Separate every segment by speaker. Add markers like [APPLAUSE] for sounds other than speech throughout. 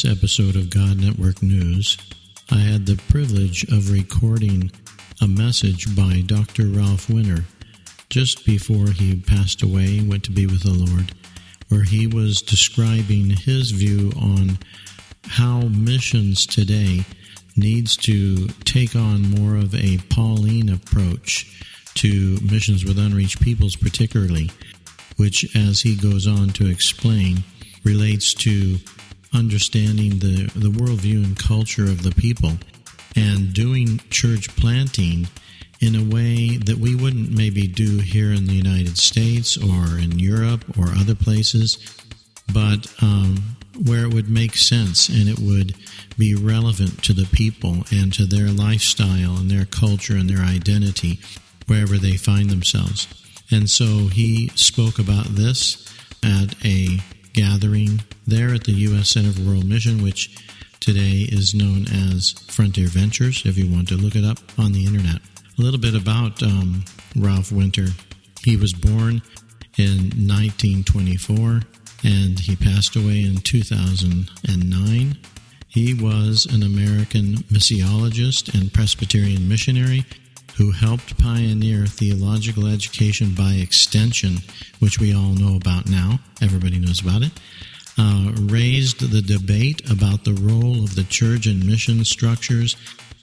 Speaker 1: This episode of God Network News, I had the privilege of recording a message by Dr. Ralph Winter just before he passed away and went to be with the Lord, where he was describing his view on how missions today needs to take on more of a Pauline approach to missions with unreached peoples, particularly, which, as he goes on to explain, relates to understanding the, the worldview and culture of the people and doing church planting in a way that we wouldn't maybe do here in the United States or in Europe or other places, but um, where it would make sense and it would be relevant to the people and to their lifestyle and their culture and their identity wherever they find themselves. And so he spoke about this at a gathering there at the U.S. Center for World Mission, which today is known as Frontier Ventures, if you want to look it up on the internet. A little bit about um, Ralph Winter. He was born in 1924 and he passed away in 2009. He was an American missiologist and Presbyterian missionary who helped pioneer theological education by extension, which we all know about now. Everybody knows about it. Uh, raised the debate about the role of the church in mission structures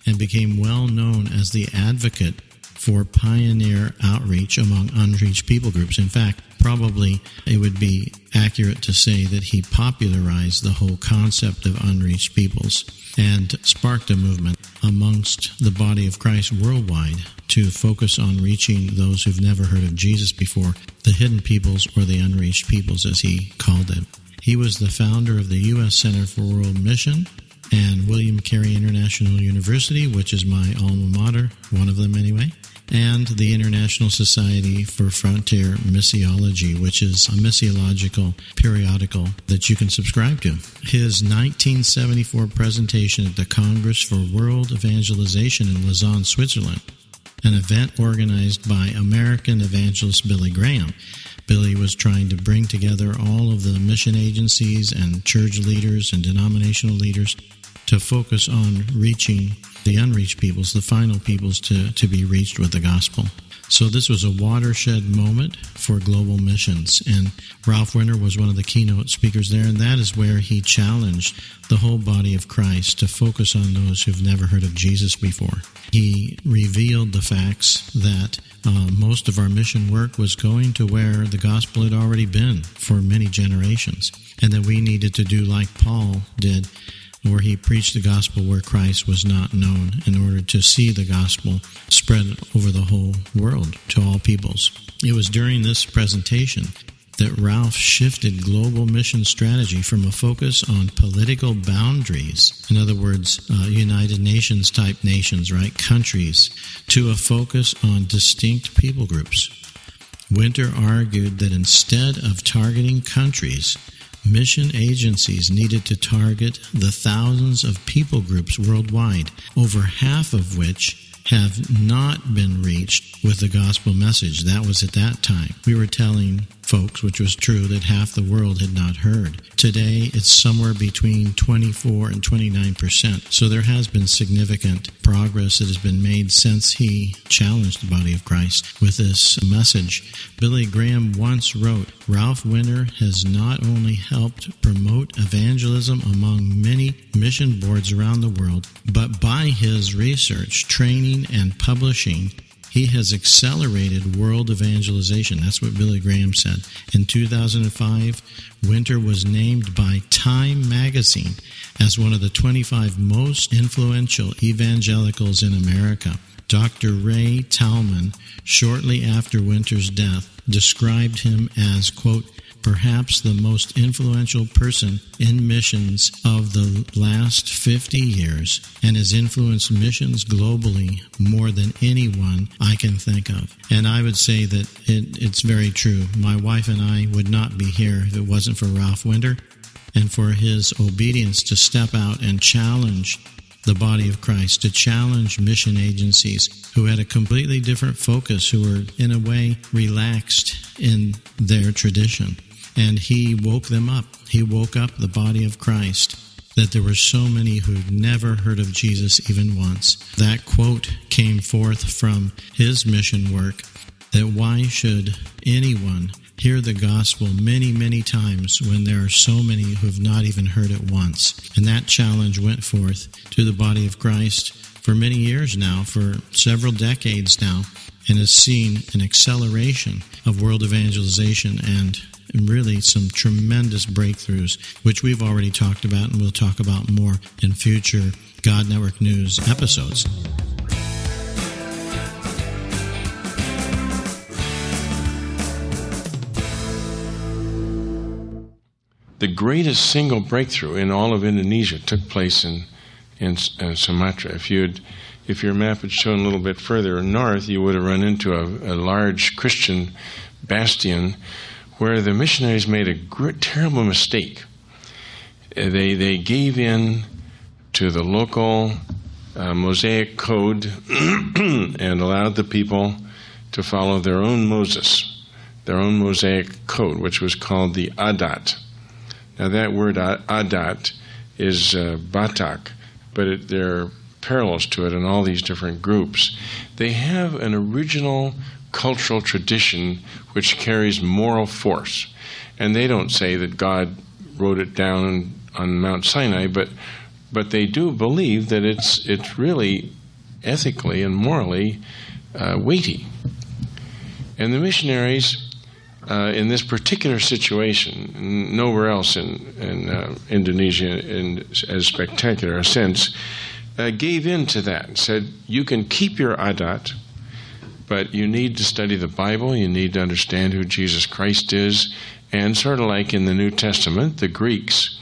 Speaker 1: and became well known as the advocate for pioneer outreach among unreached people groups. In fact, probably it would be accurate to say that he popularized the whole concept of unreached peoples and sparked a movement amongst the body of Christ worldwide to focus on reaching those who've never heard of Jesus before, the hidden peoples or the unreached peoples as he called them. He was the founder of the U.S. Center for World Mission and William Carey International University, which is my alma mater, one of them anyway, and the International Society for Frontier Missiology, which is a missiological periodical that you can subscribe to. His 1974 presentation at the Congress for World Evangelization in Lausanne, Switzerland, an event organized by American evangelist Billy Graham. Billy was trying to bring together all of the mission agencies and church leaders and denominational leaders to focus on reaching the unreached peoples, the final peoples to, to be reached with the gospel. So this was a watershed moment for global missions, and Ralph Winter was one of the keynote speakers there, and that is where he challenged the whole body of Christ to focus on those who've never heard of Jesus before. He revealed the facts that uh, most of our mission work was going to where the gospel had already been for many generations, and that we needed to do like Paul did where he preached the gospel where Christ was not known in order to see the gospel spread over the whole world to all peoples. It was during this presentation that Ralph shifted global mission strategy from a focus on political boundaries, in other words, uh, United Nations type nations, right, countries, to a focus on distinct people groups. Winter argued that instead of targeting countries, mission agencies needed to target the thousands of people groups worldwide, over half of which have not been reached with the gospel message. That was at that time. We were telling folks, which was true, that half the world had not heard. Today, it's somewhere between 24 and 29 percent. So there has been significant progress that has been made since he challenged the body of Christ with this message. Billy Graham once wrote, Ralph Winter has not only helped promote evangelism among many mission boards around the world, but by his research, training, and publishing, he has accelerated world evangelization. That's what Billy Graham said. In 2005, Winter was named by Time magazine as one of the 25 most influential evangelicals in America. Dr. Ray Talman, shortly after Winter's death, described him as, quote, perhaps the most influential person in missions of the last 50 years and has influenced missions globally more than anyone I can think of. And I would say that it, it's very true. My wife and I would not be here if it wasn't for Ralph Winter and for his obedience to step out and challenge the body of Christ, to challenge mission agencies who had a completely different focus, who were in a way relaxed in their tradition and he woke them up. He woke up the body of Christ. That there were so many who'd never heard of Jesus even once. That quote came forth from his mission work that why should anyone hear the gospel many, many times when there are so many who've not even heard it once? And that challenge went forth to the body of Christ for many years now, for several decades now, and has seen an acceleration of world evangelization and and really some tremendous breakthroughs, which we've already talked about and we'll talk about more in future God Network News episodes.
Speaker 2: The greatest single breakthrough in all of Indonesia took place in, in, in uh, Sumatra. If you'd if your map had shown a little bit further north, you would have run into a, a large Christian bastion where the missionaries made a great, terrible mistake. Uh, they, they gave in to the local uh, Mosaic code [CLEARS THROAT] and allowed the people to follow their own Moses, their own Mosaic code, which was called the Adat. Now, that word Adat is uh, Batak, but it, there are parallels to it in all these different groups. They have an original cultural tradition which carries moral force. And they don't say that God wrote it down on Mount Sinai, but but they do believe that it's it's really ethically and morally uh, weighty. And the missionaries, uh, in this particular situation, nowhere else in, in uh, Indonesia in as spectacular a sense, uh, gave in to that and said, "You can keep your adat." But you need to study the Bible, you need to understand who Jesus Christ is, and sort of like in the New Testament, the Greeks,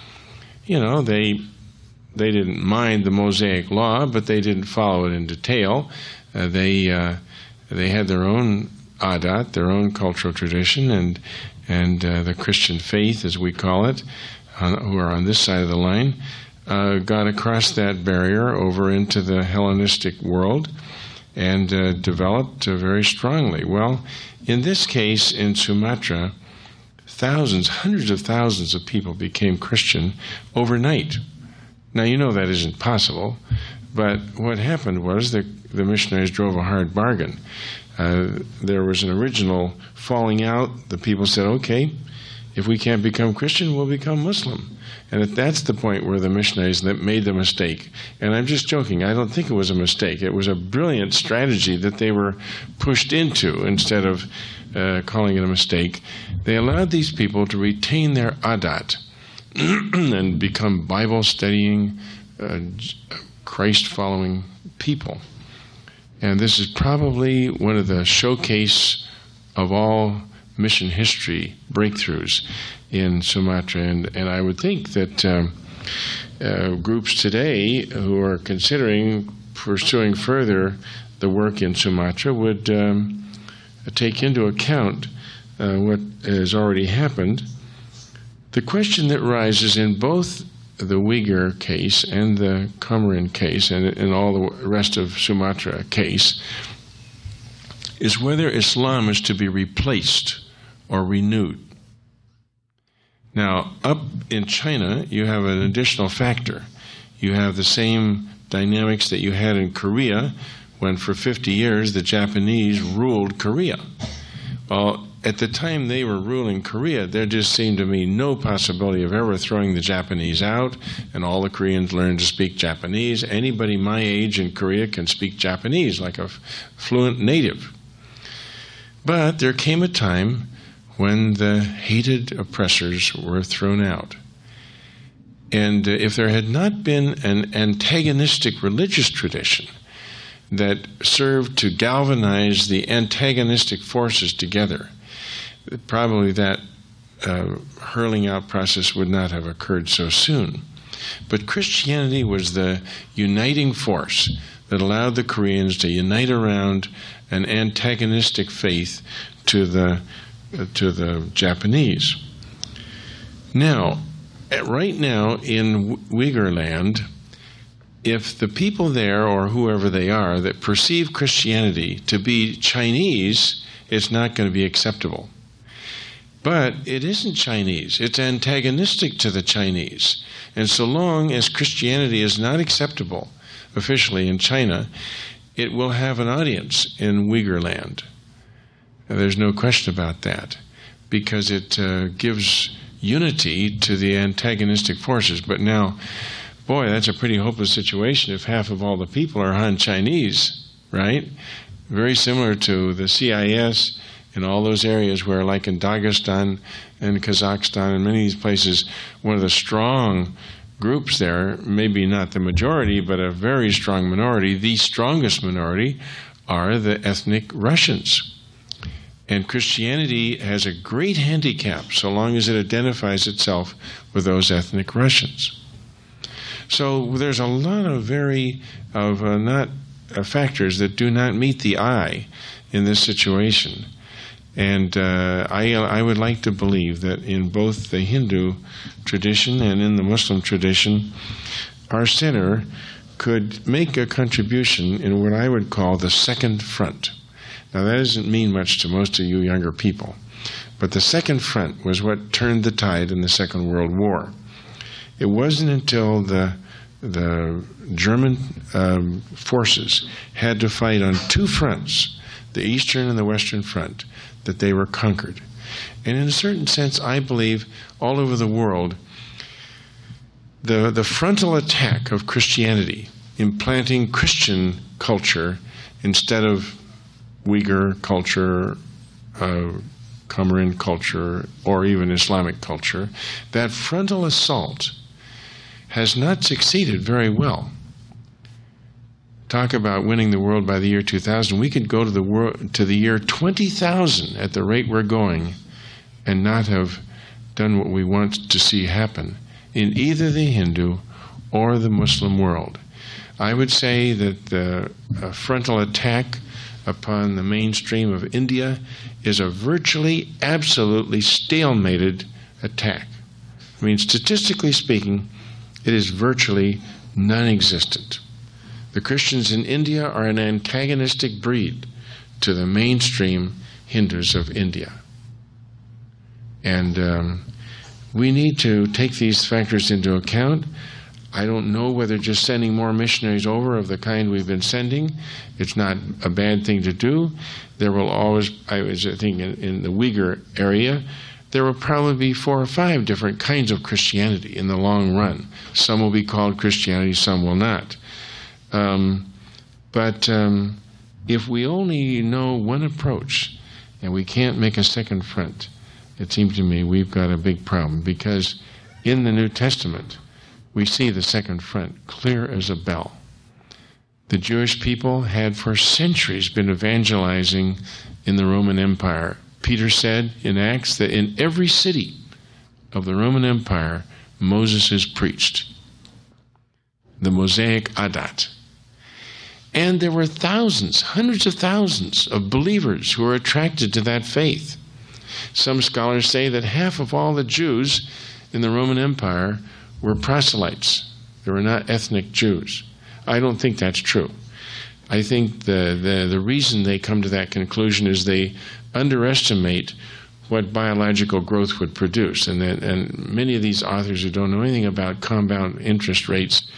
Speaker 2: you know, they they didn't mind the Mosaic law, but they didn't follow it in detail. Uh, they uh, they had their own adat, their own cultural tradition, and and uh, the Christian faith, as we call it, who are on this side of the line, uh, got across that barrier over into the Hellenistic world and uh, developed uh, very strongly. Well, in this case, in Sumatra, thousands, hundreds of thousands of people became Christian overnight. Now, you know that isn't possible, but what happened was the, the missionaries drove a hard bargain. Uh, there was an original falling out. The people said, okay, if we can't become Christian, we'll become Muslim. And that's the point where the missionaries that made the mistake. And I'm just joking. I don't think it was a mistake. It was a brilliant strategy that they were pushed into instead of uh, calling it a mistake. They allowed these people to retain their adat [CLEARS THROAT] and become Bible studying, uh, Christ following people. And this is probably one of the showcase of all mission history breakthroughs in Sumatra. And, and I would think that um, uh, groups today who are considering pursuing further the work in Sumatra would um, take into account uh, what has already happened. The question that rises in both the Uyghur case and the Comorin case and in all the rest of Sumatra case is whether Islam is to be replaced or renewed. Now, up in China, you have an additional factor. You have the same dynamics that you had in Korea when for 50 years the Japanese ruled Korea. Well, at the time they were ruling Korea, there just seemed to me no possibility of ever throwing the Japanese out, and all the Koreans learned to speak Japanese. Anybody my age in Korea can speak Japanese like a fluent native. But there came a time when the hated oppressors were thrown out. And uh, if there had not been an antagonistic religious tradition that served to galvanize the antagonistic forces together, probably that uh, hurling out process would not have occurred so soon. But Christianity was the uniting force that allowed the Koreans to unite around an antagonistic faith to the to the Japanese. Now, eh, right now in Uyghur land, if the people there or whoever they are that perceive Christianity to be Chinese, it's not going to be acceptable. But it isn't Chinese. It's antagonistic to the Chinese. And so long as Christianity is not acceptable officially in China, it will have an audience in Uyghur land. There's no question about that because it uh, gives unity to the antagonistic forces. But now, boy, that's a pretty hopeless situation if half of all the people are Han Chinese, right? Very similar to the CIS in all those areas where, like in Dagestan and Kazakhstan and many of these places, one of the strong groups there, maybe not the majority, but a very strong minority, the strongest minority, are the ethnic Russians. And Christianity has a great handicap so long as it identifies itself with those ethnic Russians. So there's a lot of very of uh, not uh, factors that do not meet the eye in this situation. And uh, I, I would like to believe that in both the Hindu tradition and in the Muslim tradition, our center could make a contribution in what I would call the second front. Now, that doesn't mean much to most of you younger people, but the second front was what turned the tide in the Second World War. It wasn't until the the German um, forces had to fight on two fronts, the Eastern and the Western Front, that they were conquered. And in a certain sense, I believe all over the world, the, the frontal attack of Christianity, implanting Christian culture instead of Uyghur culture, uh, Comorin culture, or even Islamic culture, that frontal assault has not succeeded very well. Talk about winning the world by the year 2000. We could go to the world to the year 20,000 at the rate we're going and not have done what we want to see happen in either the Hindu or the Muslim world. I would say that the frontal attack upon the mainstream of India is a virtually, absolutely stalemated attack. I mean, statistically speaking, it is virtually non existent. The Christians in India are an antagonistic breed to the mainstream Hindus of India. And um, we need to take these factors into account. I don't know whether just sending more missionaries over of the kind we've been sending, it's not a bad thing to do. There will always, I was thinking in, in the Uyghur area, there will probably be four or five different kinds of Christianity in the long run. Some will be called Christianity, some will not. Um, but um, if we only know one approach and we can't make a second front, it seems to me we've got a big problem because in the New Testament we see the second front clear as a bell. The Jewish people had for centuries been evangelizing in the Roman Empire. Peter said in Acts that in every city of the Roman Empire, Moses is preached. The Mosaic Adat. And there were thousands, hundreds of thousands of believers who were attracted to that faith. Some scholars say that half of all the Jews in the Roman Empire were proselytes. They were not ethnic Jews. I don't think that's true. I think the, the, the reason they come to that conclusion is they underestimate what biological growth would produce. And, that, and many of these authors who don't know anything about compound interest rates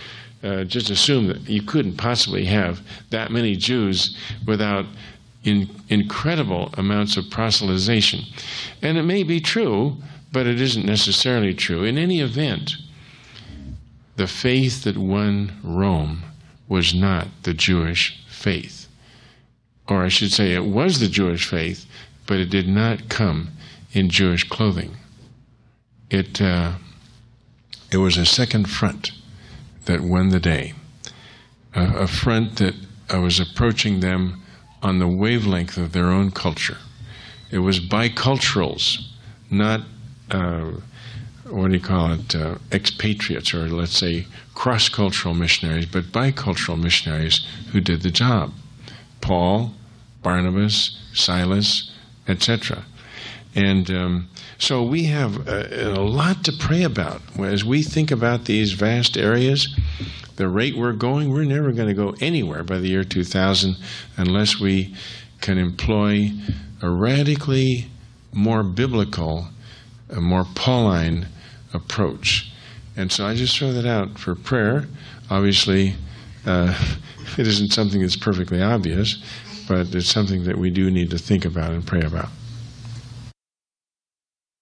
Speaker 2: uh, just assume that you couldn't possibly have that many Jews without in, incredible amounts of proselytization. And it may be true, but it isn't necessarily true. In any event, the faith that won Rome was not the Jewish faith. Or I should say, it was the Jewish faith, but it did not come in Jewish clothing. It, uh, it was a second front that won the day, a, a front that I was approaching them on the wavelength of their own culture. It was biculturals, not uh, what do you call it, uh, expatriates, or let's say cross cultural missionaries, but bicultural missionaries who did the job. Paul, Barnabas, Silas, etc. And um, so we have a, a, lot to pray about. As we think about these vast areas, the rate we're going, we're never going to go anywhere by the year 2000 unless we can employ a radically more biblical, a more Pauline approach. And so I just throw that out for prayer. Obviously, uh, [LAUGHS] it isn't something that's perfectly obvious, but it's something that we do need to think about and pray about.